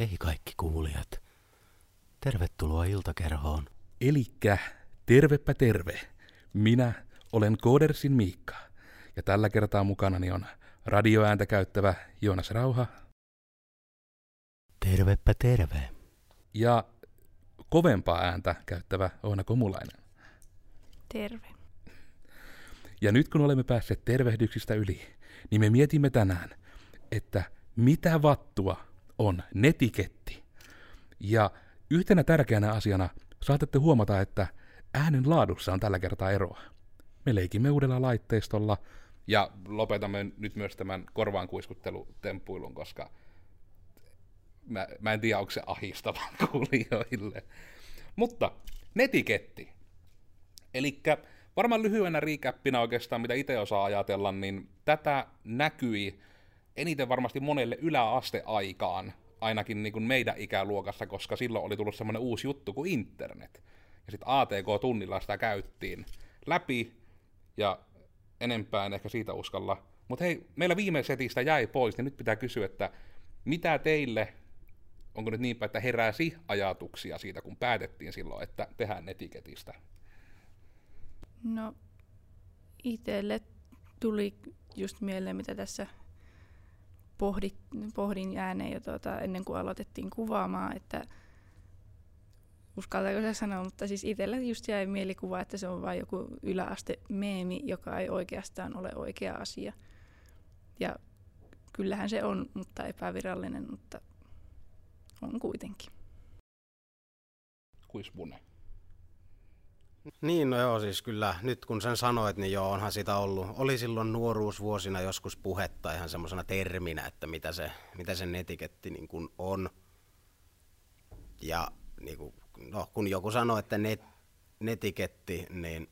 Hei kaikki kuulijat. Tervetuloa iltakerhoon. Elikkä tervepä terve. Minä olen Koodersin Miikka. Ja tällä kertaa mukanani on radioääntä käyttävä Joonas Rauha Tervepä terve. ja kovempaa ääntä käyttävä Oona Komulainen. Terve. Ja nyt kun olemme päässeet tervehdyksistä yli, niin me mietimme tänään, että mitä vattua on netiketti. Ja yhtenä tärkeänä asiana saatatte huomata, että äänen laadussa on tällä kertaa eroa. Me leikimme uudella laitteistolla ja lopetamme nyt myös tämän korvaan kuiskuttelutemppuilun, koska mä, mä en tiedä, onko se ahistava kuulijoille. Mutta netiketti. Eli varmaan lyhyenä riikäppinä oikeastaan, mitä itse osaa ajatella, niin tätä näkyi eniten varmasti monelle yläasteaikaan, ainakin niin kuin meidän ikäluokassa, koska silloin oli tullut semmoinen uusi juttu kuin internet. Ja sitten ATK-tunnilla sitä käyttiin läpi, ja enempää en ehkä siitä uskalla. Mutta hei, meillä viime setistä jäi pois, niin nyt pitää kysyä, että mitä teille, onko nyt niinpä, että heräsi ajatuksia siitä, kun päätettiin silloin, että tehdään netiketistä? No, itselle tuli just mieleen, mitä tässä pohdit, pohdin ääneen jo tuota, ennen kuin aloitettiin kuvaamaan, että uskaltaako se sanoa, mutta siis itsellä just jäi mielikuva, että se on vain joku yläaste meemi, joka ei oikeastaan ole oikea asia. Ja kyllähän se on, mutta epävirallinen, mutta on kuitenkin. Kuisbune. Niin, no joo, siis kyllä nyt kun sen sanoit, niin joo, onhan sitä ollut. Oli silloin nuoruusvuosina joskus puhetta ihan semmoisena terminä, että mitä se, mitä se netiketti niin kuin on. Ja niin kuin, no, kun joku sanoo, että net, netiketti, niin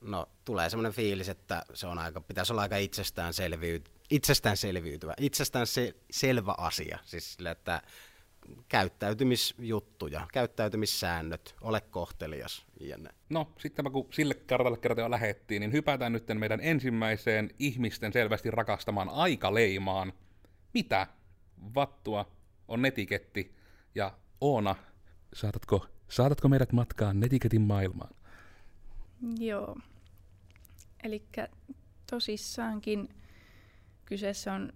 no, tulee semmoinen fiilis, että se on aika, pitäisi olla aika itsestäänselvyyt, itsestäänselvyytyvä, itsestään se, selvä asia. Siis että käyttäytymisjuttuja, käyttäytymissäännöt, ole kohtelias, jne. No, sitten kun sille kartalle kertaa jo lähettiin, niin hypätään nyt meidän ensimmäiseen ihmisten selvästi rakastamaan aikaleimaan. Mitä vattua on netiketti? Ja Oona, saatatko, saatatko meidät matkaan netiketin maailmaan? Joo. Eli tosissaankin kyseessä on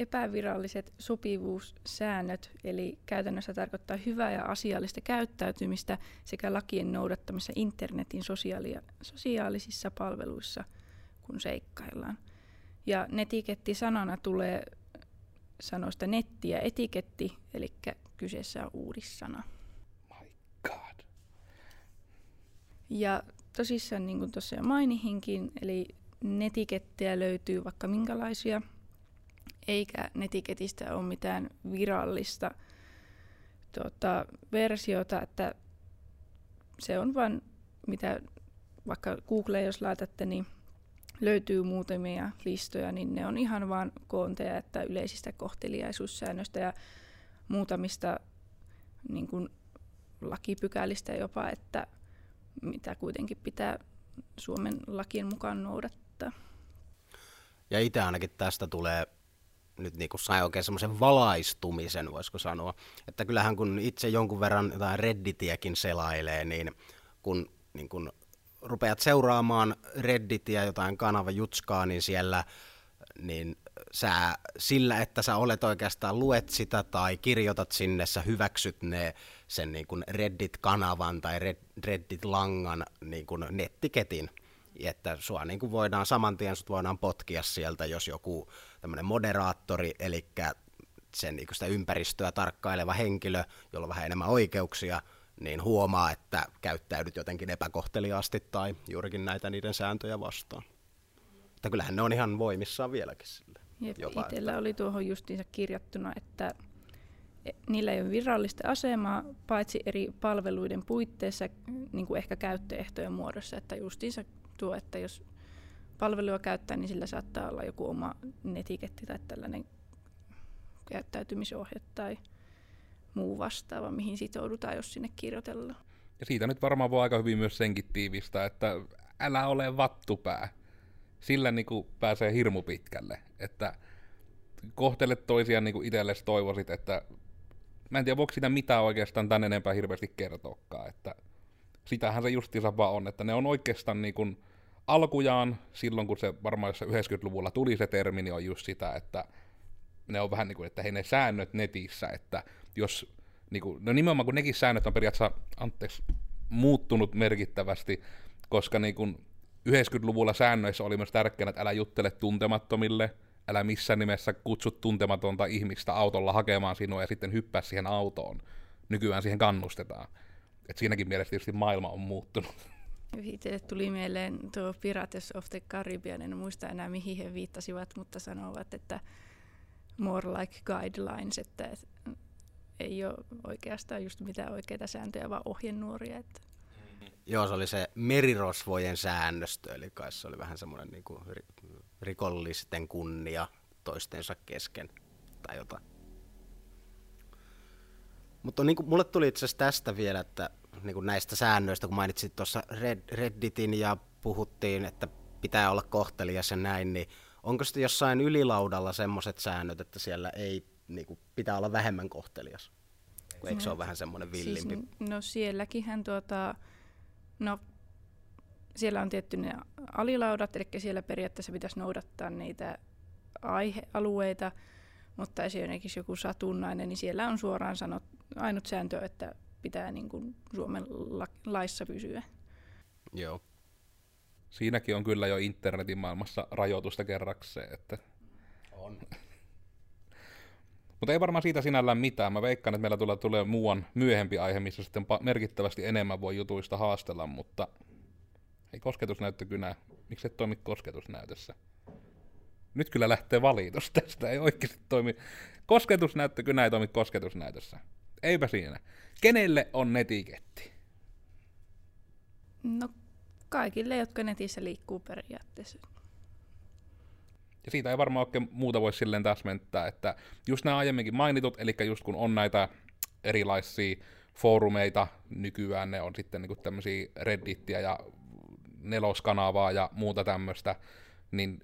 epäviralliset sopivuussäännöt, eli käytännössä tarkoittaa hyvää ja asiallista käyttäytymistä sekä lakien noudattamista internetin sosiaalia, sosiaalisissa palveluissa, kun seikkaillaan. Ja netiketti sanana tulee sanoista netti ja etiketti, eli kyseessä on uudissana. My god. Ja tosissaan, niin kuin tuossa jo mainihinkin, eli netikettiä löytyy vaikka minkälaisia, eikä netiketistä ole mitään virallista tota, versiota, että se on vain mitä vaikka Googleen jos laitatte, niin löytyy muutamia listoja, niin ne on ihan vain koonteja, että yleisistä kohteliaisuussäännöistä ja muutamista niin kuin lakipykälistä jopa, että mitä kuitenkin pitää Suomen lakien mukaan noudattaa. Ja itse ainakin tästä tulee nyt niin kuin sai oikein semmoisen valaistumisen, voisiko sanoa. Että kyllähän kun itse jonkun verran jotain Redditiäkin selailee, niin kun niin kun rupeat seuraamaan Redditia, jotain kanava jutskaa, niin siellä niin sä sillä, että sä olet oikeastaan luet sitä tai kirjoitat sinne, sä hyväksyt ne sen niin kuin Reddit-kanavan tai Reddit-langan niin kuin nettiketin, että sua niin kuin voidaan saman tien sut voidaan potkia sieltä, jos joku tämmöinen moderaattori, eli sen niin sitä ympäristöä tarkkaileva henkilö, jolla on vähän enemmän oikeuksia, niin huomaa, että käyttäydyt jotenkin epäkohteliaasti tai juurikin näitä niiden sääntöjä vastaan. Että kyllähän ne on ihan voimissaan vieläkin sille. Jep, Jopa, itsellä oli tuohon justiinsa kirjattuna, että e- niillä ei ole virallista asemaa, paitsi eri palveluiden puitteissa, niin kuin ehkä käyttöehtojen muodossa, että justiinsa tuo, että jos palvelua käyttää, niin sillä saattaa olla joku oma netiketti tai tällainen käyttäytymisohje tai muu vastaava, mihin sitoudutaan, jos sinne kirjoitellaan. Ja siitä nyt varmaan voi aika hyvin myös senkin tiivistää, että älä ole vattupää. Sillä niin kuin pääsee hirmu pitkälle. Että kohtele toisiaan niin kuin itsellesi toivoisit, että mä en tiedä, voiko sitä mitään oikeastaan tän enempää hirveästi kertoakaan, että sitähän se justiinsa vaan on, että ne on oikeastaan niin kuin alkujaan, silloin kun se varmaan jos 90-luvulla tuli se termi, niin on just sitä, että ne on vähän niin kuin, että hei ne säännöt netissä, että jos, niin kuin, no nimenomaan kun nekin säännöt on periaatteessa, anteeksi, muuttunut merkittävästi, koska niin kuin 90-luvulla säännöissä oli myös tärkeää, että älä juttele tuntemattomille, älä missään nimessä kutsut tuntematonta ihmistä autolla hakemaan sinua ja sitten hyppää siihen autoon. Nykyään siihen kannustetaan. Et siinäkin mielessä tietysti maailma on muuttunut. Itselle tuli mieleen tuo Pirates of the Caribbean, en muista enää mihin he viittasivat, mutta sanovat, että more like guidelines, että ei ole oikeastaan just mitään oikeita sääntöjä, vaan ohjenuoria. Että. Joo, se oli se merirosvojen säännöstö, eli kai se oli vähän semmoinen niin kuin rikollisten kunnia toistensa kesken tai jotain. Mutta niin kuin, mulle tuli itse asiassa tästä vielä, että niin kuin näistä säännöistä, kun mainitsit tuossa Red, Redditin ja puhuttiin, että pitää olla kohtelias ja näin, niin onko sitten jossain ylilaudalla semmoiset säännöt, että siellä ei niin kuin, pitää olla vähemmän kohtelias? Eikö se ole vähän semmoinen villimpi? Siis, no sielläkin hän tuota, no siellä on tietty ne alilaudat, eli siellä periaatteessa pitäisi noudattaa niitä aihealueita, mutta esimerkiksi joku satunnainen, niin siellä on suoraan sanot, ainut sääntö, että pitää niin kuin Suomen la- laissa pysyä. Joo. Siinäkin on kyllä jo internetin maailmassa rajoitusta kerrakseen, että... On. Mutta ei varmaan siitä sinällään mitään. Mä veikkaan, että meillä tulee, tulee muuan myöhempi aihe, missä sitten merkittävästi enemmän voi jutuista haastella, mutta ei kosketusnäyttökynä. Miksi et toimi kosketusnäytössä? Nyt kyllä lähtee valitus tästä, ei oikeasti toimi. Kosketusnäyttökynä ei toimi kosketusnäytössä. Eipä siinä. Kenelle on netiketti? No kaikille, jotka netissä liikkuu periaatteessa. Ja siitä ei varmaan oikein muuta voi silleen täsmentää, että just nämä aiemminkin mainitut, eli just kun on näitä erilaisia foorumeita, nykyään ne on sitten niinku tämmöisiä Reddittiä ja neloskanavaa ja muuta tämmöistä, niin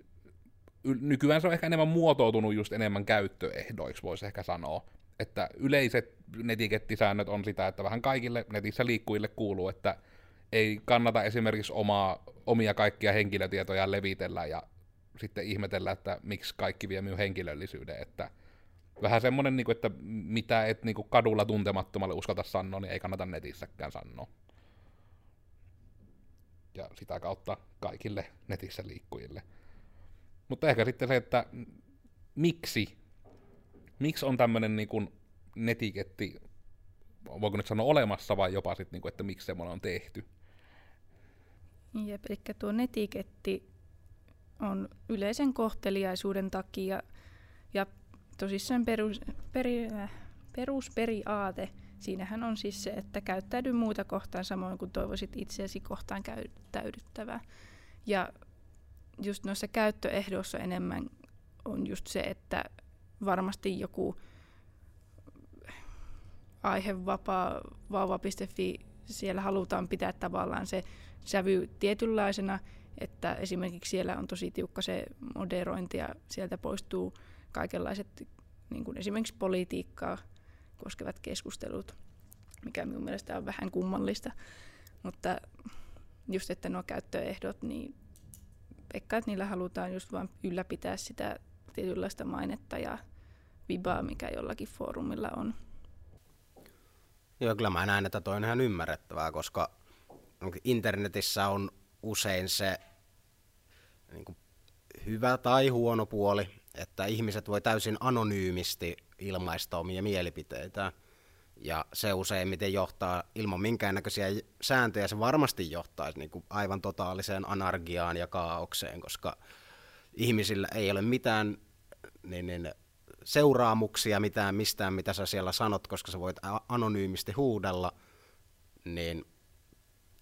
nykyään se on ehkä enemmän muotoutunut just enemmän käyttöehdoiksi, voisi ehkä sanoa. Että yleiset netikettisäännöt on sitä, että vähän kaikille netissä liikkujille kuuluu, että ei kannata esimerkiksi omaa, omia kaikkia henkilötietoja levitellä ja sitten ihmetellä, että miksi kaikki vie minun henkilöllisyyden, että vähän semmoinen, niin että mitä et niin kadulla tuntemattomalle uskalta sanoa, niin ei kannata netissäkään sanoa. Ja sitä kautta kaikille netissä liikkujille. Mutta ehkä sitten se, että miksi, miksi on tämmöinen niin netiketti, voiko nyt sanoa olemassa vai jopa sitten, niin kuin, että miksi semmoinen on tehty? Jep, eli tuo netiketti on yleisen kohteliaisuuden takia ja tosissaan perus, peri, äh, perusperiaate, siinähän on siis se, että käyttäydy muita kohtaan samoin kuin toivoisit itseäsi kohtaan käyttäydyttävää. Ja just noissa käyttöehdoissa enemmän on just se, että varmasti joku aihevapaa vauva.fi, siellä halutaan pitää tavallaan se sävy tietynlaisena, että esimerkiksi siellä on tosi tiukka se moderointi ja sieltä poistuu kaikenlaiset niin kuin esimerkiksi politiikkaa koskevat keskustelut, mikä minun mielestä on vähän kummallista. Mutta just, että nuo käyttöehdot, niin Pekka, että niillä halutaan just vain ylläpitää sitä tietynlaista mainetta ja vibaa, mikä jollakin foorumilla on. Joo, kyllä mä näen, että toi on ihan ymmärrettävää, koska internetissä on usein se niin kuin, hyvä tai huono puoli, että ihmiset voi täysin anonyymisti ilmaista omia mielipiteitä. Ja se useimmiten johtaa ilman minkäännäköisiä sääntöjä, se varmasti johtaisi niin kuin aivan totaaliseen anarkiaan ja kaaukseen, koska ihmisillä ei ole mitään niin, niin, seuraamuksia mitään mistään, mitä sä siellä sanot, koska sä voit anonyymisti huudella, niin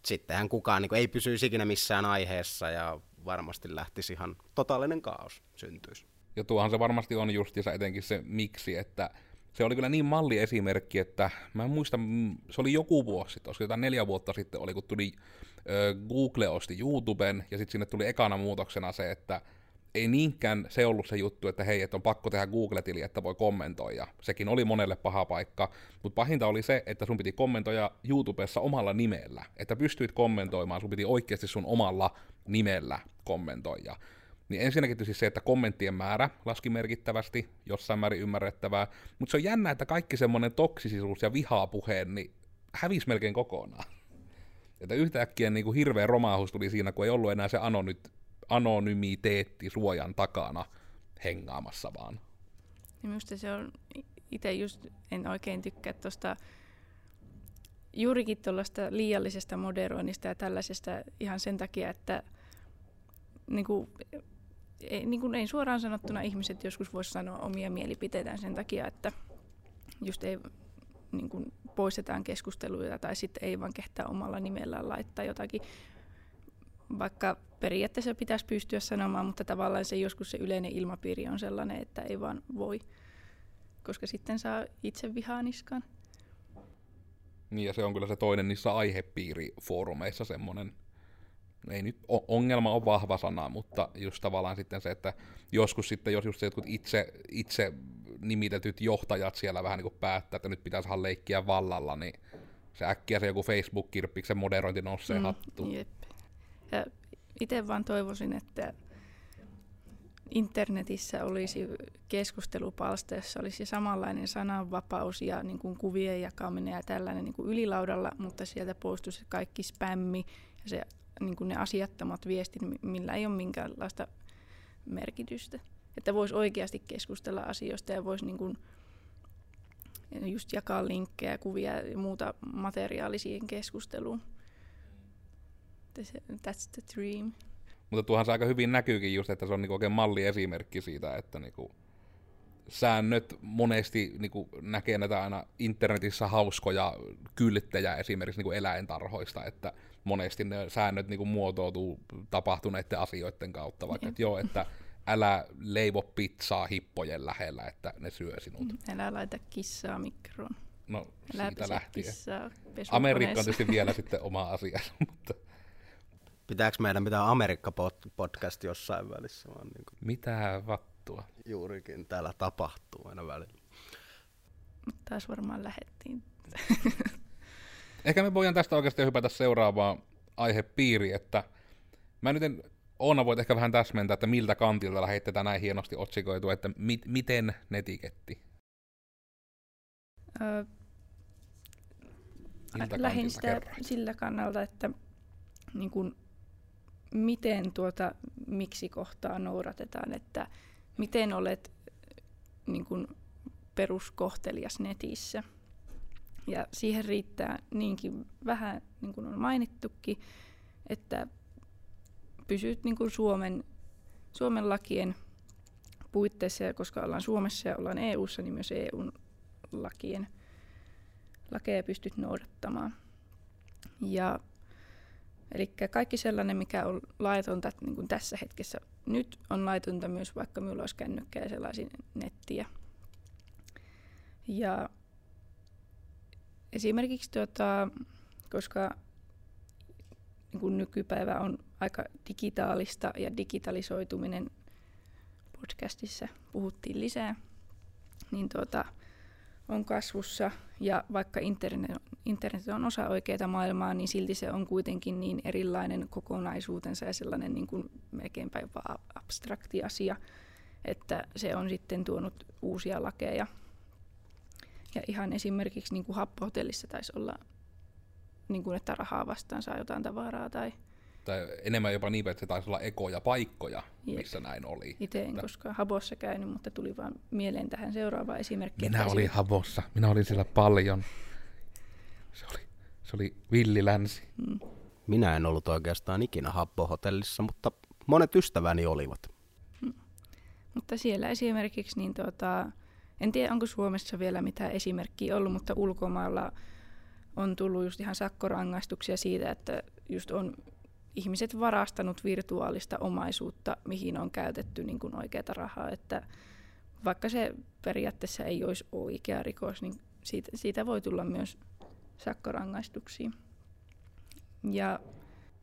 sittenhän kukaan niin ei pysyisi ikinä missään aiheessa ja varmasti lähtisi ihan totaalinen kaos syntyisi. Ja tuohan se varmasti on justiinsa etenkin se miksi, että se oli kyllä niin malli esimerkki, että mä en muista, se oli joku vuosi sitten, olisiko jotain neljä vuotta sitten oli, kun tuli Google osti YouTuben, ja sitten sinne tuli ekana muutoksena se, että ei niinkään se ollut se juttu, että hei, että on pakko tehdä Google-tili, että voi kommentoida. Sekin oli monelle paha paikka, mutta pahinta oli se, että sun piti kommentoida YouTubessa omalla nimellä. Että pystyit kommentoimaan, sun piti oikeasti sun omalla nimellä kommentoida. Niin ensinnäkin tietysti se, että kommenttien määrä laski merkittävästi, jossain määrin ymmärrettävää, mutta se on jännä, että kaikki semmoinen toksisisuus ja vihapuheen niin hävisi melkein kokonaan. Että yhtäkkiä niin kuin hirveä romahus tuli siinä, kun ei ollut enää se anony- anonymiteetti suojan takana hengaamassa vaan. Ja minusta se on, itse just en oikein tykkää tuosta juurikin tuollaista liiallisesta moderoinnista ja tällaisesta ihan sen takia, että niin kuin, ei, niin kuin ei suoraan sanottuna ihmiset joskus voisi sanoa omia mielipiteitään sen takia, että just ei niin kuin poistetaan keskusteluja tai sitten ei vaan kehtää omalla nimellään laittaa jotakin, vaikka periaatteessa pitäisi pystyä sanomaan, mutta tavallaan se joskus se yleinen ilmapiiri on sellainen, että ei vaan voi, koska sitten saa itse vihaaniskaan. Niin ja se on kyllä se toinen niissä aihepiirifoorumeissa semmoinen, ei nyt ongelma on vahva sana, mutta just tavallaan sitten se, että joskus sitten, jos just se jotkut itse, itse nimitetyt johtajat siellä vähän niin kuin päättää, että nyt pitäisi leikkiä vallalla, niin se äkkiä se joku Facebook-kirppiksen moderointi nousee mm, hattuun. Jep. Ja itse vaan toivoisin, että internetissä olisi keskustelupalsta, jossa olisi samanlainen sananvapaus ja niin kuin kuvien jakaminen ja tällainen niin kuin ylilaudalla, mutta sieltä poistuisi kaikki spämmi ja se, niin kuin ne asiattomat viestit, millä ei ole minkäänlaista merkitystä. Että voisi oikeasti keskustella asioista ja voisi niin kuin just jakaa linkkejä, kuvia ja muuta materiaalia siihen keskusteluun. That's the dream. Mutta tuohan se aika hyvin näkyykin just, että se on niinku oikein malliesimerkki siitä, että niinku säännöt monesti niinku näkee näitä aina internetissä hauskoja kylttejä esimerkiksi niinku eläintarhoista, että monesti ne säännöt niinku muotoutuu tapahtuneiden asioiden kautta, vaikka että joo, että älä leivo pizzaa hippojen lähellä, että ne syö sinut. Mm, älä laita kissaa mikroon. No, älä siitä lähtien. Kissaa Amerikka on tietysti vielä sitten oma asia, mutta... Pitääkö meidän pitää Amerikka-podcast jossain välissä? Vaan niin kuin... Mitä vattua? Juurikin täällä tapahtuu aina välillä. Mutta taas varmaan lähettiin. Ehkä me voidaan tästä oikeasti hypätä seuraavaan aihepiiriin, että mä nyt en, Oona voit ehkä vähän täsmentää, että miltä kantilta lähetetään näin hienosti otsikoitu, että mit, miten netiketti? Öö, lähin sitä sillä kannalta, että niin kun miten tuota miksi kohtaa noudatetaan, että miten olet niin kuin peruskohtelias netissä. Ja siihen riittää niinkin vähän, niin kuin on mainittukin, että pysyt niin kuin Suomen, Suomen lakien puitteissa, ja koska ollaan Suomessa ja ollaan EU-ssa, niin myös EUn lakien lakeja pystyt noudattamaan. Ja Eli kaikki sellainen, mikä on laitonta niin kuin tässä hetkessä nyt, on laitonta myös vaikka minulla olisi kännykkä ja sellaisin nettiä. Ja esimerkiksi, tuota, koska niin kuin nykypäivä on aika digitaalista ja digitalisoituminen podcastissa puhuttiin lisää, niin tuota, on kasvussa ja vaikka internet, internet on osa oikeaa maailmaa, niin silti se on kuitenkin niin erilainen kokonaisuutensa ja sellainen niin kuin melkeinpä jopa abstrakti asia, että se on sitten tuonut uusia lakeja. Ja ihan esimerkiksi niin kuin happohotellissa taisi olla, niin kuin, että rahaa vastaan saa jotain tavaraa tai tai enemmän jopa niin, että se taisi olla ekoja paikkoja, Jep. missä näin oli. Itse en koskaan Habossa käynyt, mutta tuli vaan mieleen tähän seuraava esimerkki. Minä olin Habossa, minä olin siellä paljon. Se oli, se oli villilänsi. Mm. Minä en ollut oikeastaan ikinä Habbo-hotellissa, mutta monet ystäväni olivat. Mm. Mutta siellä esimerkiksi, niin tuota, en tiedä onko Suomessa vielä mitään esimerkkiä ollut, mutta ulkomailla on tullut just ihan sakkorangaistuksia siitä, että just on ihmiset varastanut virtuaalista omaisuutta, mihin on käytetty niin kuin oikeata rahaa, että vaikka se periaatteessa ei olisi oikea rikos, niin siitä, siitä voi tulla myös sakkorangaistuksia. Ja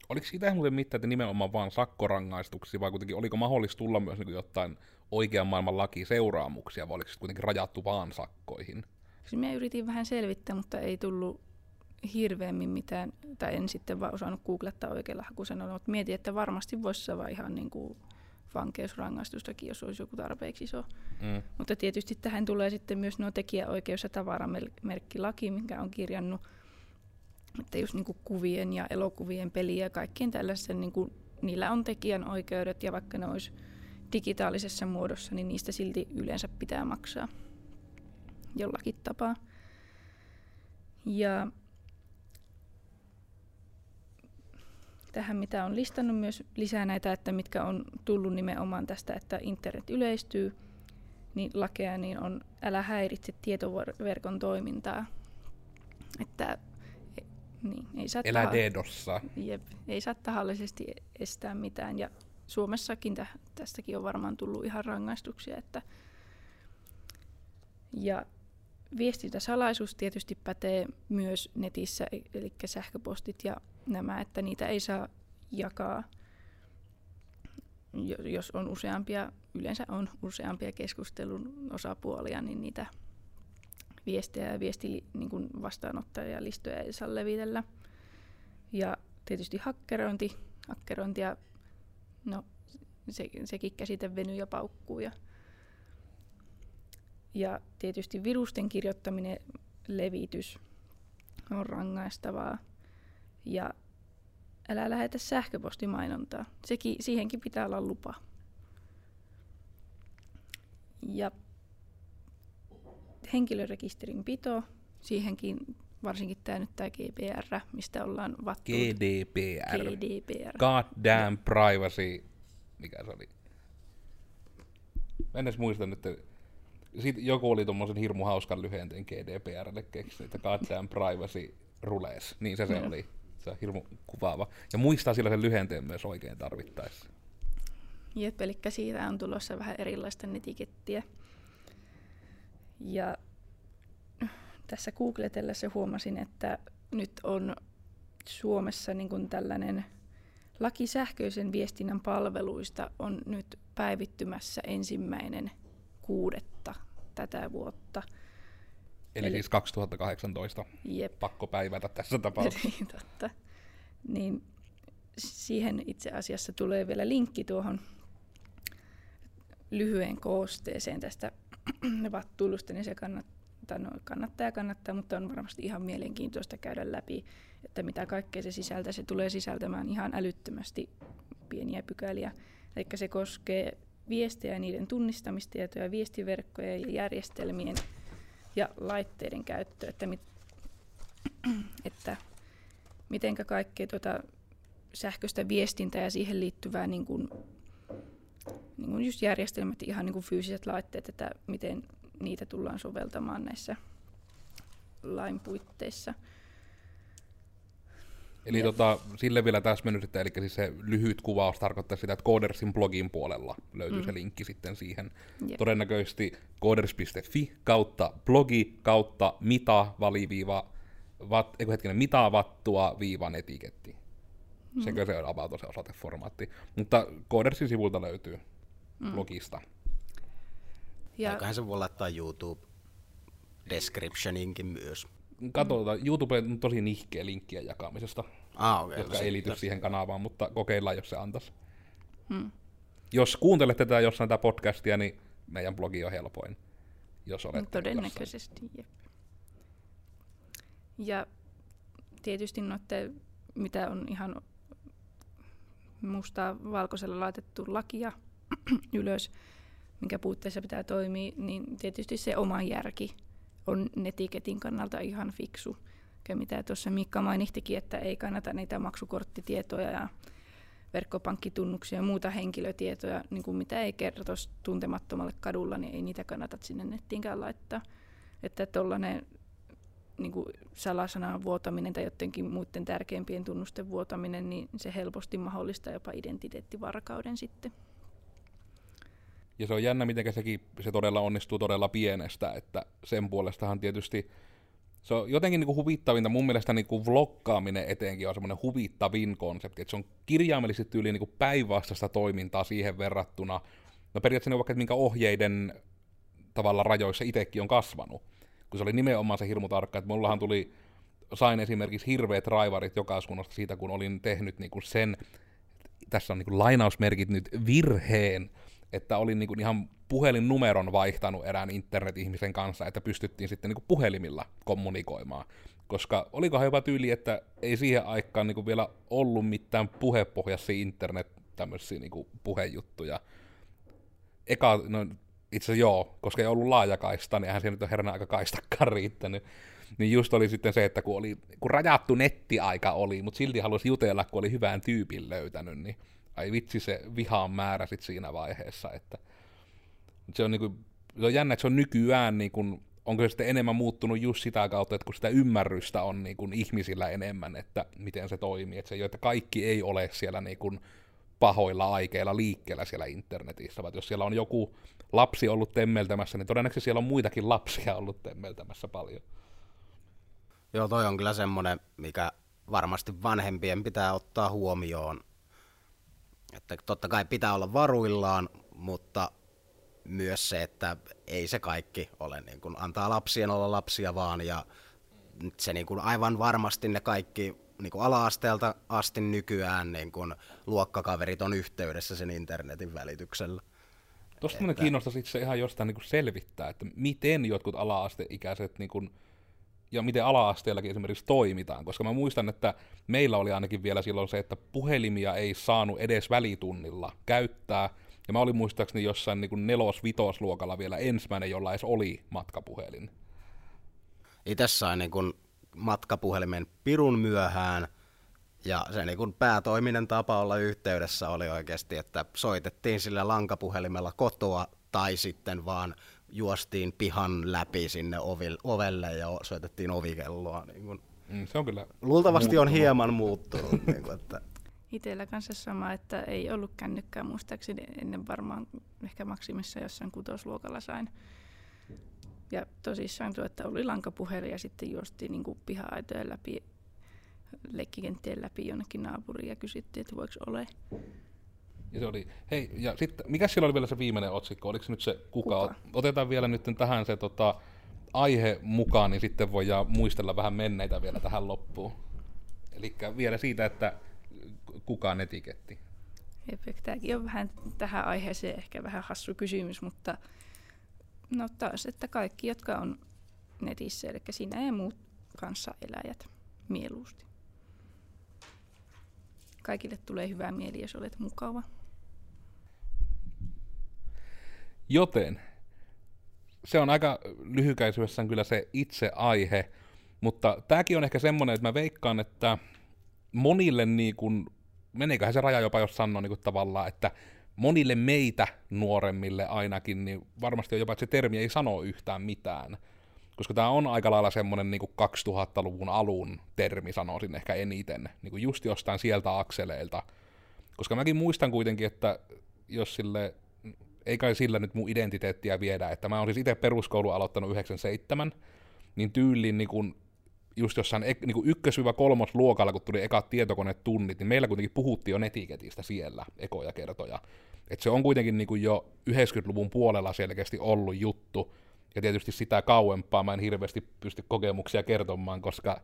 Oliko siitä muuten mitään, että nimenomaan vaan sakkorangaistuksia, vai kuitenkin oliko mahdollista tulla myös niin jotain oikean maailman lakiseuraamuksia, vai oliko se kuitenkin rajattu vaan sakkoihin? Siis minä yritin vähän selvittää, mutta ei tullut hirveämmin mitään, tai en sitten vaan osannut googlettaa oikealla hakusanoilla, mutta mietin, että varmasti voisi saada ihan niin kuin vankeusrangaistustakin, jos olisi joku tarpeeksi iso. Mm. Mutta tietysti tähän tulee sitten myös nuo tekijäoikeus- ja tavaramerkkilaki, minkä on kirjannut, että just niin kuin kuvien ja elokuvien peliä ja kaikkien tällaisen, niin kuin, niillä on tekijän oikeudet ja vaikka ne olisi digitaalisessa muodossa, niin niistä silti yleensä pitää maksaa jollakin tapaa. Ja tähän, mitä on listannut myös lisää näitä, että mitkä on tullut nimenomaan tästä, että internet yleistyy, niin lakeja, niin on älä häiritse tietoverkon toimintaa. Että niin, ei saa Elä taha- dedossa. Jep, ei saa tahallisesti estää mitään. Ja Suomessakin tä- tästäkin on varmaan tullut ihan rangaistuksia. Että ja viestintäsalaisuus tietysti pätee myös netissä, e- eli sähköpostit ja nämä, että niitä ei saa jakaa, jo- jos on useampia, yleensä on useampia keskustelun osapuolia, niin niitä viestejä ja viesti niin kuin vastaanottajalistoja ei saa levitellä. Ja tietysti hakkerointi, hakkerointia, no se, sekin käsite venyy ja paukkuu. Ja, ja tietysti virusten kirjoittaminen, levitys on rangaistavaa. Ja älä lähetä sähköpostimainontaa. Sekin, siihenkin pitää olla lupa. Ja henkilörekisterin pito, siihenkin varsinkin tämä nyt tämä GDPR, mistä ollaan vattunut. GDPR. GDPR. God damn privacy. Mikä se oli? Mä en edes muista nyt. Sitten joku oli tuommoisen hirmu hauskan lyhenteen GDPRlle keksinyt, että God damn privacy rules. Niin se se oli. Se on hirmu kuvaava. Ja muistaa sillä sen lyhenteen myös oikein tarvittaessa. Jep, eli siitä on tulossa vähän erilaista netikettiä. Ja tässä googletellessa huomasin, että nyt on Suomessa niin kuin tällainen laki sähköisen viestinnän palveluista on nyt päivittymässä ensimmäinen kuudetta tätä vuotta. Eli, Eli- siis 2018. Jep. Pakko päivätä tässä tapauksessa. Niin, totta. Niin siihen itse asiassa tulee vielä linkki tuohon lyhyen koosteeseen tästä vattuilusta, niin se kannattaa, no, kannattaa ja kannattaa, mutta on varmasti ihan mielenkiintoista käydä läpi, että mitä kaikkea se sisältää. Se tulee sisältämään ihan älyttömästi pieniä pykäliä. Eli se koskee viestejä niiden tunnistamistietoja, viestiverkkoja ja järjestelmien ja laitteiden käyttöä, että, mit, että mitenkä kaikkea tuota sähköistä viestintää ja siihen liittyvää niin kuin, niin kuin just järjestelmät, ihan niin kuin fyysiset laitteet, että miten niitä tullaan soveltamaan näissä lain puitteissa. Eli Jep. tota, sille vielä täsmennys, että eli siis se lyhyt kuvaus tarkoittaa sitä, että Codersin blogin puolella löytyy mm. se linkki sitten siihen. Jep. Todennäköisesti coders.fi kautta blogi kautta mitä valiviiva, vat, eiku hetkinen, mitä vattua viivan etiketti. Mm. Sekö se on about se osoiteformaatti. Mutta Codersin sivulta löytyy mm. blogista. Ja Eiköhän se voi laittaa YouTube descriptioninkin myös. Katsotaan, YouTube on tosi nihkeä linkkien jakamisesta, Ah, okei. jotka ei liity siihen kanavaan, mutta kokeillaan, jos se antaisi. Hmm. Jos kuuntelet tätä jossain tätä podcastia, niin meidän blogi on helpoin, jos olet No, Todennäköisesti, jep. Ja tietysti noite, mitä on ihan mustaa valkoisella laitettu lakia ylös, minkä puutteissa pitää toimia, niin tietysti se oma järki on netiketin kannalta ihan fiksu. Ja mitä tuossa Mikka mainittikin, että ei kannata niitä maksukorttitietoja ja verkkopankkitunnuksia ja muuta henkilötietoja, niin kuin mitä ei kertoisi tuntemattomalle kadulla, niin ei niitä kannata sinne nettiinkään laittaa. Että tuollainen niin kuin salasanan vuotaminen tai jotenkin muiden tärkeimpien tunnusten vuotaminen, niin se helposti mahdollistaa jopa identiteettivarkauden sitten. Ja se on jännä, miten sekin se todella onnistuu todella pienestä, että sen puolestahan tietysti se on jotenkin niin kuin huvittavinta, mun mielestä niin kuin vloggaaminen etenkin on semmoinen huvittavin konsepti, että se on kirjaimellisesti tyyliin niin päinvastaista toimintaa siihen verrattuna, no periaatteessa vaikka, että minkä ohjeiden tavalla rajoissa itsekin on kasvanut, kun se oli nimenomaan se hirmu tarkka, että mullahan tuli, sain esimerkiksi hirveät raivarit joka suunnasta siitä, kun olin tehnyt niin kuin sen, tässä on niin kuin lainausmerkit nyt, virheen, että olin niin kuin ihan puhelinnumeron vaihtanut erään internet-ihmisen kanssa, että pystyttiin sitten niin kuin puhelimilla kommunikoimaan. Koska olikohan jopa tyyli, että ei siihen aikaan niin kuin vielä ollut mitään puhepohjaisia internet tämmöisiä niin kuin puhejuttuja. Eka, no itse asiassa joo, koska ei ollut laajakaista, niin eihän se nyt ole herran aika kaistakaan riittänyt. Niin just oli sitten se, että kun, oli, kun rajattu nettiaika oli, mutta silti halusi jutella, kun oli hyvän tyypin löytänyt, niin ai vitsi se vihaan määrä sit siinä vaiheessa, että se on, niinku, se on jännä, että se on nykyään, niinku, onko se sitten enemmän muuttunut just sitä kautta, että kun sitä ymmärrystä on niinku ihmisillä enemmän, että miten se toimii, että se ei että kaikki ei ole siellä niinku pahoilla aikeilla liikkeellä siellä internetissä, vaan jos siellä on joku lapsi ollut temmeltämässä, niin todennäköisesti siellä on muitakin lapsia ollut temmeltämässä paljon. Joo, toi on kyllä semmoinen, mikä varmasti vanhempien pitää ottaa huomioon. Että totta kai pitää olla varuillaan, mutta myös se, että ei se kaikki ole niin kuin, antaa lapsien olla lapsia vaan ja se niin kuin, aivan varmasti ne kaikki niin kuin ala-asteelta asti nykyään niin kuin, luokkakaverit on yhteydessä sen internetin välityksellä. Tuosta että... kiinnostaisi itse ihan jostain niin kuin selvittää, että miten jotkut ala-asteikäiset niin kuin, ja miten ala-asteellakin esimerkiksi toimitaan, koska mä muistan, että meillä oli ainakin vielä silloin se, että puhelimia ei saanut edes välitunnilla käyttää, ja mä olin muistaakseni jossain niin nelos-vitosluokalla vielä ensimmäinen, jolla edes oli matkapuhelin. Itse sain niin kuin matkapuhelimen pirun myöhään, ja se niin kuin päätoiminen tapa olla yhteydessä oli oikeasti, että soitettiin sillä lankapuhelimella kotoa, tai sitten vaan juostiin pihan läpi sinne ovelle ja soitettiin ovikelloa. Niin kuin. Mm, se on kyllä Luultavasti muuttunut. on hieman muuttunut. niin kuin, että Itsellä kanssa sama, että ei ollut kännykkää muistaakseni ennen varmaan ehkä maksimissa jossain kutosluokalla sain. Ja tosissaan tuo, että oli lankapuhelin ja sitten juostiin niin piha-aitojen läpi, leikkikenttien läpi jonnekin naapuriin ja kysyttiin, että voiko ole. Ja se oli, hei, ja sitten, mikä siellä oli vielä se viimeinen otsikko? Oliko se nyt se kuka? kuka? Otetaan vielä nyt tähän se tota, aihe mukaan, niin sitten voidaan muistella vähän menneitä vielä tähän loppuun. Eli vielä siitä, että kukaan etiketti? Tämäkin on vähän tähän aiheeseen ehkä vähän hassu kysymys, mutta no taas, että kaikki, jotka on netissä, eli sinä ja muut eläjät mieluusti. Kaikille tulee hyvää mieli, jos olet mukava. Joten se on aika lyhykäisyydessään kyllä se itse aihe, mutta tämäkin on ehkä semmoinen, että mä veikkaan, että monille niin kuin meneeköhän se raja jopa, jos sanoo niin kuin tavallaan, että monille meitä nuoremmille ainakin, niin varmasti on jopa, että se termi ei sano yhtään mitään. Koska tämä on aika lailla semmoinen niin 2000-luvun alun termi, sanoisin ehkä eniten, niin kuin just jostain sieltä akseleilta. Koska mäkin muistan kuitenkin, että jos sille, ei kai sillä nyt mun identiteettiä viedä, että mä oon siis itse peruskoulu aloittanut 97, niin tyyliin niin kuin just jossain niin ykkös-kolmos luokalla, kun tuli ekat tietokonetunnit, niin meillä kuitenkin puhuttiin jo netiketistä siellä ekoja kertoja. Et se on kuitenkin niin jo 90-luvun puolella selkeästi ollut juttu, ja tietysti sitä kauempaa mä en hirveästi pysty kokemuksia kertomaan, koska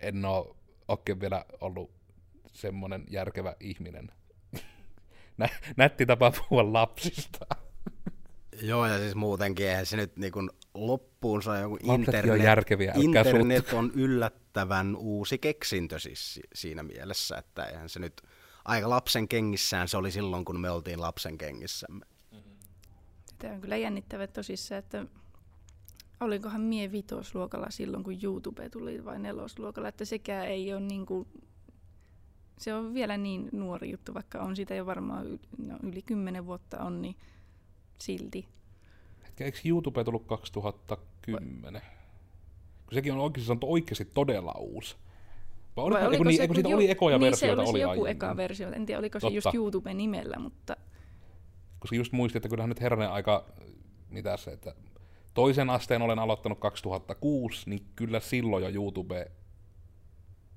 en ole oikein vielä ollut semmoinen järkevä ihminen. Nätti tapa puhua lapsista. Joo, ja siis muutenkin eihän se nyt niin kuin loppuunsa joku internet, on järkeviä, internet on yllättävän uusi keksintö siis siinä mielessä, että eihän se nyt aika lapsen kengissään se oli silloin, kun me oltiin lapsen kengissämme. Tämä on kyllä jännittävä tosissaan, että olinkohan mie vitosluokalla silloin, kun YouTube tuli vai nelosluokalla, että sekään ei ole niin kuin, se on vielä niin nuori juttu, vaikka on sitä jo varmaan yli, no, yli kymmenen vuotta on, niin silti. Eikö YouTube tullut 2010? Kun sekin on oikeasti, on oikeasti todella uusi. Vai oliko, Vai oliko niin, se, siitä oli ekoja niin versioita? Se oli joku aiemmin. eka versio. En tiedä, oliko Totta. se just YouTube-nimellä, mutta... Koska just muistin, että kyllähän nyt herranen aika, mitä se, että toisen asteen olen aloittanut 2006, niin kyllä silloin jo YouTube...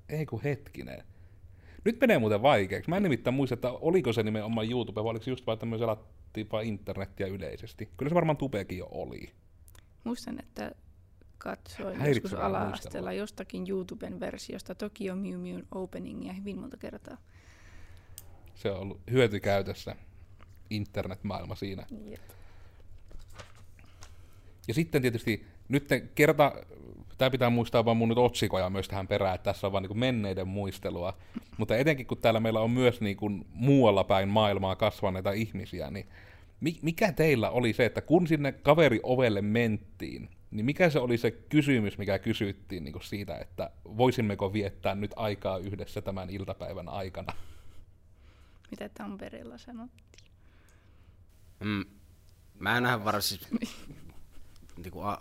Ei kun hetkinen. Nyt menee muuten vaikeaksi. Mä en nimittäin muista, että oliko se nimenomaan YouTube, vai oliko se just vaan, me selattiin vaan internettiä yleisesti. Kyllä se varmaan tubekin jo oli. Muistan, että katsoin Häiritsevää joskus ala-asteella jostakin YouTuben versiosta Tokyo Mew Mewn openingia hyvin monta kertaa. Se on ollut hyötykäytössä internetmaailma siinä. Jep. Ja sitten tietysti nyt kerta, tämä pitää muistaa vaan mun nyt otsikoja myös tähän perään, että tässä on vaan niin menneiden muistelua. Mutta etenkin kun täällä meillä on myös niin kuin muualla päin maailmaa kasvaneita ihmisiä, niin mi- mikä teillä oli se, että kun sinne kaveri ovelle mentiin, niin mikä se oli se kysymys, mikä kysyttiin niin kuin siitä, että voisimmeko viettää nyt aikaa yhdessä tämän iltapäivän aikana? Mitä Tampereella sanottiin? Mm, mä en nähdä varmaan siis... niinku, a,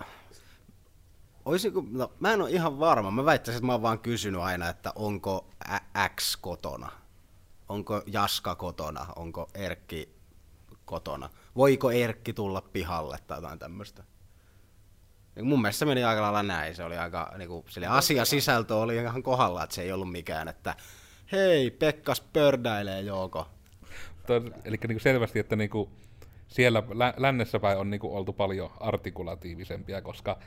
oisinko, no, mä en ole ihan varma. Mä väittäisin, että mä oon vaan kysynyt aina, että onko Ä- X kotona? Onko Jaska kotona? Onko Erkki kotona? Voiko Erkki tulla pihalle tai jotain tämmöistä? Niin mun mielestä se meni aika lailla näin. Se oli aika, niinku, sille asia sisältö oli ihan kohdalla, että se ei ollut mikään, että hei, Pekkas pördäilee Jouko. Toi- Eli niin selvästi, että niin kuin siellä lä- lännessä päin on niin kuin oltu paljon artikulatiivisempia, koska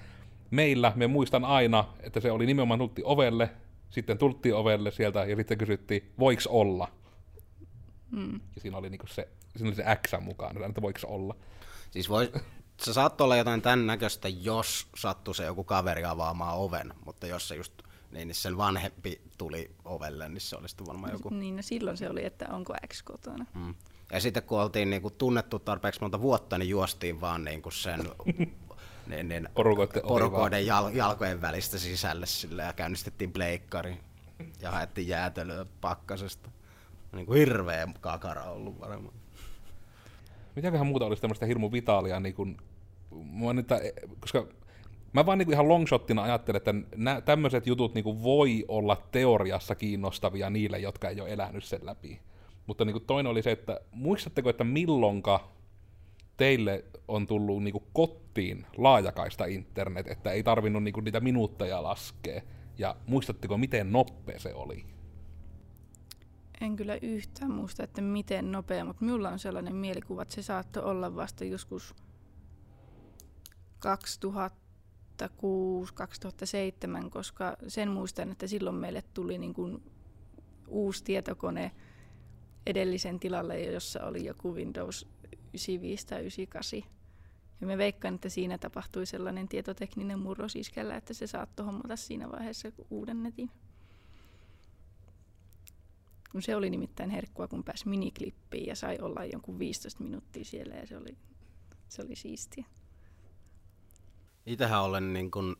meillä, me muistan aina, että se oli nimenomaan tultiin ovelle, sitten tultiin ovelle sieltä ja sitten kysyttiin, voiks olla? Mm. Ja siinä oli, niin kuin se, siinä oli se X mukaan, että voiks olla. Siis voi, se saattoi olla jotain tämän näköistä, jos sattui se joku kaveri avaamaan oven, mutta jos se just niin, niin sen vanhempi tuli ovelle, niin se oli sitten varmaan joku. Niin, no silloin se oli, että onko X kotona. Mm. Ja sitten kun oltiin niinku tunnettu tarpeeksi monta vuotta, niin juostiin vaan niinku sen niin, niin, Porukoiden porukoiden jal, jalkojen välistä sisälle sille ja käynnistettiin pleikkari ja haettiin jäätelöä pakkasesta. Niin kuin hirveä kakara ollut varmaan. Mitäköhän muuta olisi tämmöistä hirmu vitaalia, niin kuin, nyt, koska mä vaan niin kuin ihan longshottina ajattelen, että nä, tämmöiset jutut niin kuin voi olla teoriassa kiinnostavia niille, jotka ei ole elänyt sen läpi. Mutta niin kuin toinen oli se, että muistatteko, että milloinka teille on tullut niin kuin kotiin laajakaista internet, että ei tarvinnut niin kuin niitä minuutteja laskea. Ja muistatteko, miten nopea se oli? En kyllä yhtään muista, että miten nopea, mutta minulla on sellainen mielikuva, että se saattoi olla vasta joskus 2006-2007, koska sen muistan, että silloin meille tuli niin kuin uusi tietokone edellisen tilalle, jossa oli joku Windows 95 tai 98. Ja me veikkaan, että siinä tapahtui sellainen tietotekninen murros iskällä, että se saattoi hommata siinä vaiheessa uuden netin. Kun se oli nimittäin herkkua, kun pääsi miniklippiin ja sai olla jonkun 15 minuuttia siellä ja se oli, se oli siistiä. Itähän olen niin kuin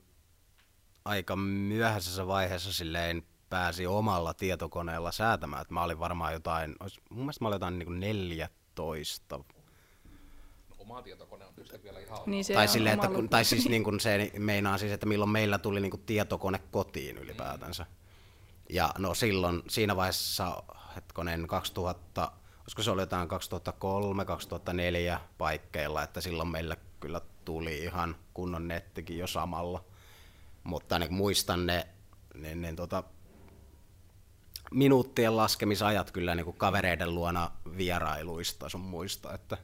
aika myöhäisessä vaiheessa silleen pääsi omalla tietokoneella säätämään. Että mä olin varmaan jotain, mun mielestä mä olin jotain niin kuin 14 Oma tietokone on tietysti vielä ihan Niin se tai, sille, että, kun, tai siis niin kuin se meinaa siis, että milloin meillä tuli niin kuin tietokone kotiin ylipäätänsä. Ja no silloin, siinä vaiheessa, hetkonen, 2000, olisiko se oli jotain 2003, 2004 paikkeilla, että silloin meillä kyllä tuli ihan kunnon nettikin jo samalla. Mutta niin muistan ne, niin, niin tota, minuuttien laskemisajat kyllä niin kuin kavereiden luona vierailuista sun muista, että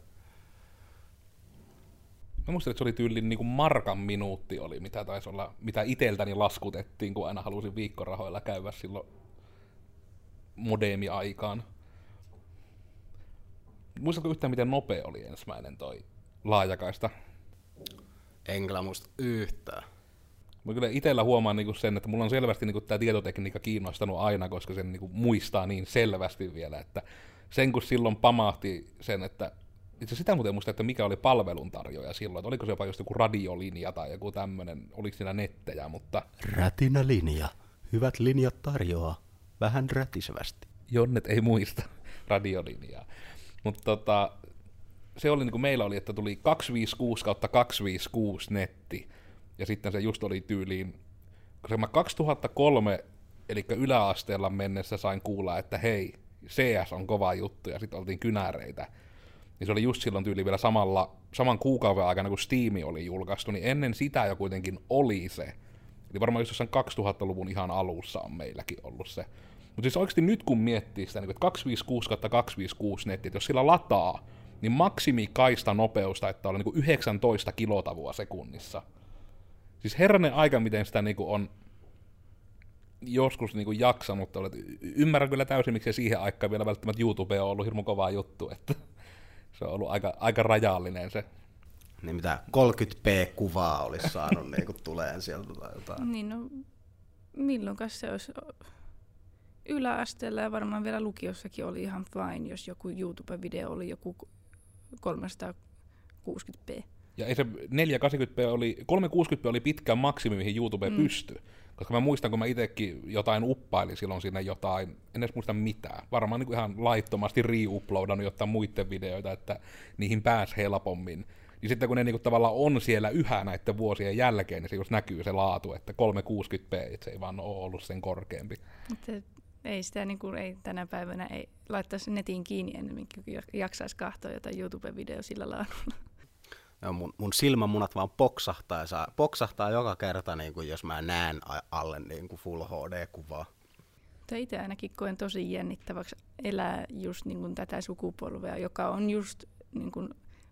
Mä muistan, että se oli tyyliin niin kuin markan minuutti oli, mitä taisi olla, mitä iteltäni laskutettiin, kun aina halusin viikkorahoilla käydä silloin modeemi-aikaan. Muistatko yhtään, miten nopea oli ensimmäinen toi laajakaista? en kyllä muista yhtään. Mä kyllä itsellä huomaan niinku sen, että mulla on selvästi niinku tämä tietotekniikka kiinnostanut aina, koska sen niinku muistaa niin selvästi vielä, että sen kun silloin pamahti sen, että itse sitä muuten muista, että mikä oli palveluntarjoaja silloin, että oliko se jopa just joku radiolinja tai joku tämmöinen, oliko siinä nettejä, mutta Rätinä linja. Hyvät linjat tarjoaa. Vähän rätisevästi. Jonnet ei muista radiolinjaa. Mutta tota, se oli niin kuin meillä oli, että tuli 256 kautta 256 netti, ja sitten se just oli tyyliin, koska mä 2003, eli yläasteella mennessä sain kuulla, että hei, CS on kova juttu, ja sitten oltiin kynäreitä. Niin se oli just silloin tyyli vielä samalla, saman kuukauden aikana, kun Steam oli julkaistu, niin ennen sitä jo kuitenkin oli se. Eli varmaan just jossain 2000-luvun ihan alussa on meilläkin ollut se. Mutta siis oikeasti nyt kun miettii sitä, niin että 256 256 netti, että jos sillä lataa, niin maksimi kaista nopeusta, että on niin 19 kilotavua sekunnissa. Siis herranen aika, miten sitä niin on joskus niin jaksanut. Olet, ymmärrän kyllä täysin, miksi siihen aikaan vielä välttämättä YouTube on ollut hirmu kova juttu, että se on ollut aika, aika rajallinen se. Niin mitä 30p-kuvaa olisi saanut niin kuin tulee sieltä tai jotain. Niin no, milloinkas se olisi yläasteella ja varmaan vielä lukiossakin oli ihan fine, jos joku YouTube-video oli joku 360p. Ja ei se 480p oli, 360p oli pitkään maksimi, mihin YouTube mm. pystyi. Koska mä muistan, kun mä itsekin jotain uppailin silloin sinne jotain, en edes muista mitään. Varmaan niin ihan laittomasti re-uploadannut jotain muiden videoita, että niihin pääsi helpommin. Ja sitten kun ne niin kuin tavallaan on siellä yhä näiden vuosien jälkeen, niin se just näkyy se laatu, että 360p, että se ei vaan ole ollut sen korkeampi. Mutta ei sitä niin kuin, ei tänä päivänä ei laittaisi netin kiinni ennen kuin jaksaisi kahtoa jotain YouTube-video sillä laadulla. Joo, mun, mun silmämunat vaan poksahtaa, ja saa, poksahtaa joka kerta, niin kuin jos mä näen alle niin kuin Full HD-kuvaa. Itse ainakin koen tosi jännittäväksi elää just niin kuin tätä sukupolvea, joka on just niin kuin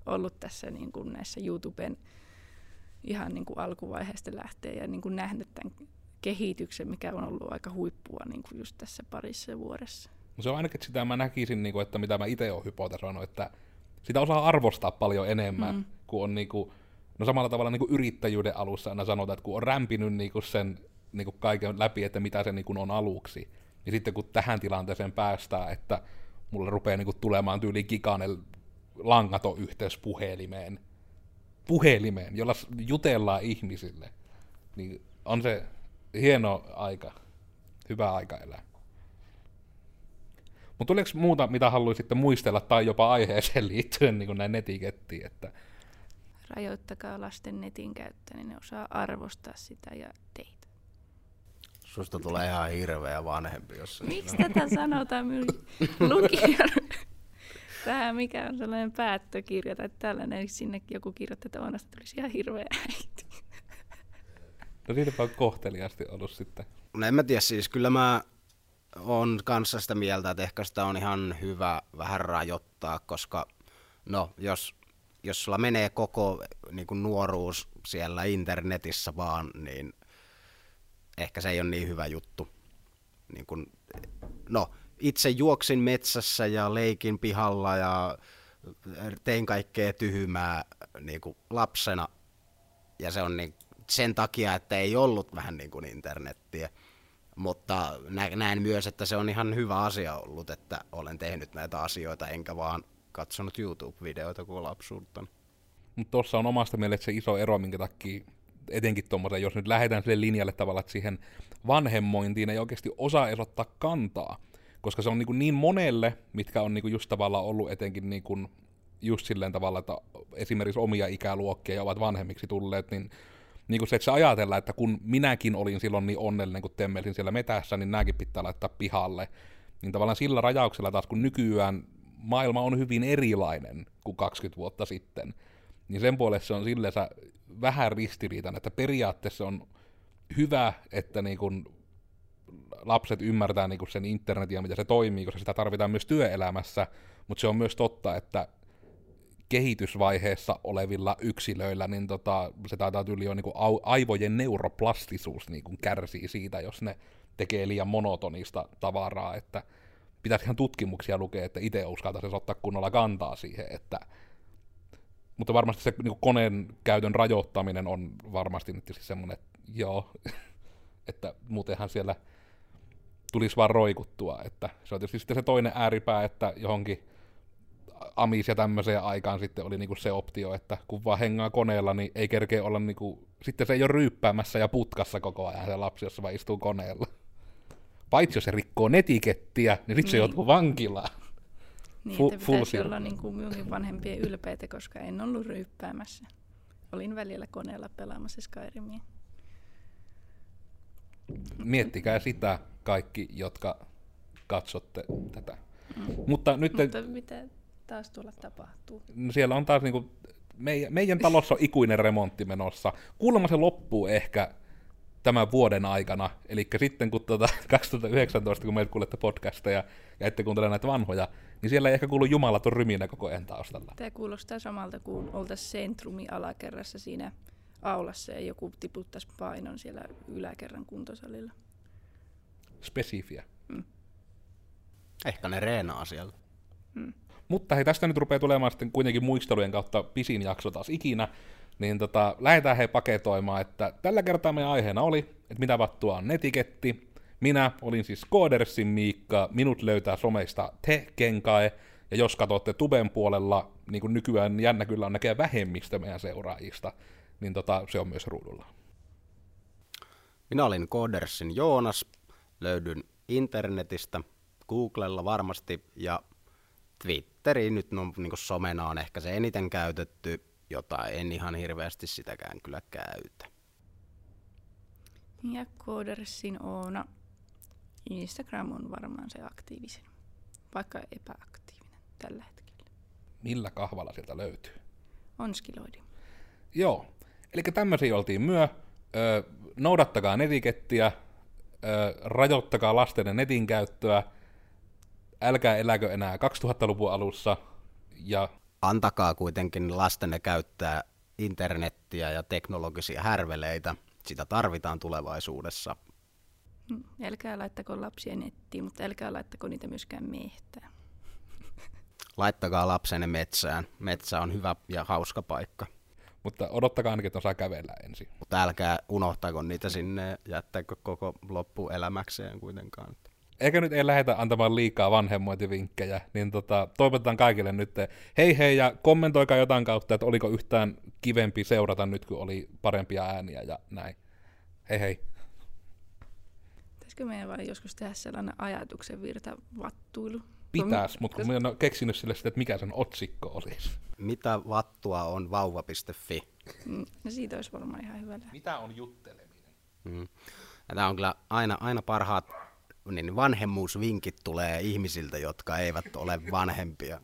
ollut tässä niin kuin näissä YouTuben ihan niin kuin alkuvaiheesta lähtien ja niin kuin nähnyt tämän kehityksen, mikä on ollut aika huippua niin kuin just tässä parissa vuodessa. No se on ainakin sitä mä näkisin, niin kuin, että mitä mä itse olen hypotesoinut, että sitä osaa arvostaa paljon enemmän, mm. Kuin on niin kuin, no samalla tavalla niin kuin yrittäjyyden alussa aina sanotaan, että kun on rämpinyt niin kuin sen niin kuin kaiken läpi, että mitä se niin kuin on aluksi, niin sitten kun tähän tilanteeseen päästään, että mulle rupeaa niin kuin tulemaan tyyli giganen langaton yhteys puhelimeen, puhelimeen, jolla jutellaan ihmisille, niin on se hieno aika, hyvä aika elää. Mutta tuleeko muuta, mitä haluaisitte muistella tai jopa aiheeseen liittyen niin näin netikettiin? Että... Rajoittakaa lasten netin käyttöä, niin ne osaa arvostaa sitä ja teitä. Susta tulee ihan hirveä vanhempi, jos... Miksi tätä sanotaan lukijan? Tämä mikä on sellainen päättökirja tai tällainen, sinne joku kirjoittaa, että Oonasta tulisi ihan hirveä äiti. No siitä on kohteliasti ollut sitten. No en mä tiedä, siis kyllä mä on kanssa sitä mieltä, että ehkä sitä on ihan hyvä vähän rajoittaa, koska no, jos, jos sulla menee koko niin kuin nuoruus siellä internetissä vaan, niin ehkä se ei ole niin hyvä juttu. Niin kuin, no, itse juoksin metsässä ja leikin pihalla ja tein kaikkea tyhmää niin kuin lapsena. Ja se on niin, sen takia, että ei ollut vähän niin kuin internettiä. Mutta näen myös, että se on ihan hyvä asia ollut, että olen tehnyt näitä asioita, enkä vaan katsonut YouTube-videoita kuin lapsuutta. Mutta tuossa on omasta mielestä se iso ero, minkä takia etenkin tuommoisen, jos nyt lähdetään sille linjalle tavalla, että siihen vanhemmointiin ei oikeasti osaa edes ottaa kantaa. Koska se on niin, niin monelle, mitkä on niin just tavallaan ollut etenkin niin kuin just silleen tavalla, että esimerkiksi omia ikäluokkia ja ovat vanhemmiksi tulleet, niin niin kuin se, että se ajatella, että kun minäkin olin silloin niin onnellinen, kun temmelsin siellä metässä, niin nämäkin pitää laittaa pihalle. Niin tavallaan sillä rajauksella taas, kun nykyään maailma on hyvin erilainen kuin 20 vuotta sitten, niin sen puolesta se on silleen vähän ristiriitainen, että periaatteessa on hyvä, että niin kun lapset ymmärtää niin kun sen internetin ja miten se toimii, koska sitä tarvitaan myös työelämässä, mutta se on myös totta, että kehitysvaiheessa olevilla yksilöillä, niin tota, se taitaa tyyli jo niin aivojen neuroplastisuus niin kärsii siitä, jos ne tekee liian monotonista tavaraa, että pitäisi ihan tutkimuksia lukea, että itse uskaltaisi ottaa kunnolla kantaa siihen, että mutta varmasti se niin koneen käytön rajoittaminen on varmasti nyt siis semmoinen, että joo, että muutenhan siellä tulisi vaan roikuttua, että se on tietysti sitten se toinen ääripää, että johonkin Amis ja tämmöiseen aikaan sitten oli niinku se optio, että kun vaan hengaa koneella, niin ei kerkeä olla niinku, sitten se ei ole ryyppäämässä ja putkassa koko ajan se lapsi, jos vaan istuu koneella. Paitsi jos se rikkoo netikettiä, niin sitten niin. se joutuu vankilaan. Niin, Fu- että pitäisi olla niin kuin minunkin vanhempien ylpeitä, koska en ollut ryyppäämässä. Olin välillä koneella pelaamassa Skyrimia. Miettikää sitä kaikki, jotka katsotte tätä. Mm. Mutta nyt... Mutta mitä taas tuolla tapahtuu? No siellä on taas niinku, meidän, meidän talossa on ikuinen remontti menossa. Kuulemma se loppuu ehkä tämän vuoden aikana, eli sitten kun tuota 2019, kun meiltä kuulette podcasteja ja ette kuuntele näitä vanhoja, niin siellä ei ehkä kuulu jumalaton ryminä koko ajan taustalla. Tämä kuulostaa samalta kuin oltaisiin sentrumi alakerrassa siinä aulassa ja joku tiputtaisi painon siellä yläkerran kuntosalilla. Spesifiä. Ehkä ne reenaa siellä. Mutta hei, tästä nyt rupeaa tulemaan sitten kuitenkin muistelujen kautta pisin jakso taas ikinä, niin tota, lähdetään hei paketoimaan, että tällä kertaa meidän aiheena oli, että mitä vattua on netiketti. Minä olin siis Koodersin Miikka, minut löytää someista te Kenkae, ja jos katsotte Tuben puolella, niin kuin nykyään jännä kyllä on näkeä vähemmistö meidän seuraajista, niin tota, se on myös ruudulla. Minä olin Codersin Joonas, löydyn internetistä, Googlella varmasti ja Twitteri nyt no, niin somena on ehkä se eniten käytetty, jota en ihan hirveästi sitäkään kyllä käytä. Ja Codersin Oona. Instagram on varmaan se aktiivisen, vaikka epäaktiivinen tällä hetkellä. Millä kahvalla sieltä löytyy? Onskiloidi. Joo, eli tämmöisiä oltiin myö. Ö, noudattakaa netikettiä, ö, rajoittakaa lasten netin käyttöä, älkää eläkö enää 2000-luvun alussa, ja Antakaa kuitenkin lastenne käyttää internettiä ja teknologisia härveleitä. Sitä tarvitaan tulevaisuudessa. Mm, Älkää laittako lapsia nettiin, mutta älkää laittako niitä myöskään mehtään. Laittakaa lapsenne metsään. Metsä on hyvä ja hauska paikka. mutta odottakaa ainakin, että osaa kävellä ensin. Mutta älkää unohtako niitä sinne ja jättäkö koko loppuelämäkseen kuitenkaan. Eikä nyt ei lähdetä antamaan liikaa vanhemmointivinkkejä, niin tota, toivotetaan kaikille nyt hei hei ja kommentoikaa jotain kautta, että oliko yhtään kivempi seurata nyt, kun oli parempia ääniä ja näin. Hei hei. Pitäisikö meidän vaan joskus tehdä sellainen ajatuksen virta vattuilu? Pitäis, mutta kun minä en ole keksinyt sille sitä, että mikä sen otsikko olisi. Mitä vattua on vauva.fi? Mm, No siitä olisi varmaan ihan hyvä lähteä. Mitä on jutteleminen? Mm. Tämä on kyllä aina, aina parhaat niin vanhemmuusvinkit tulee ihmisiltä, jotka eivät ole vanhempia.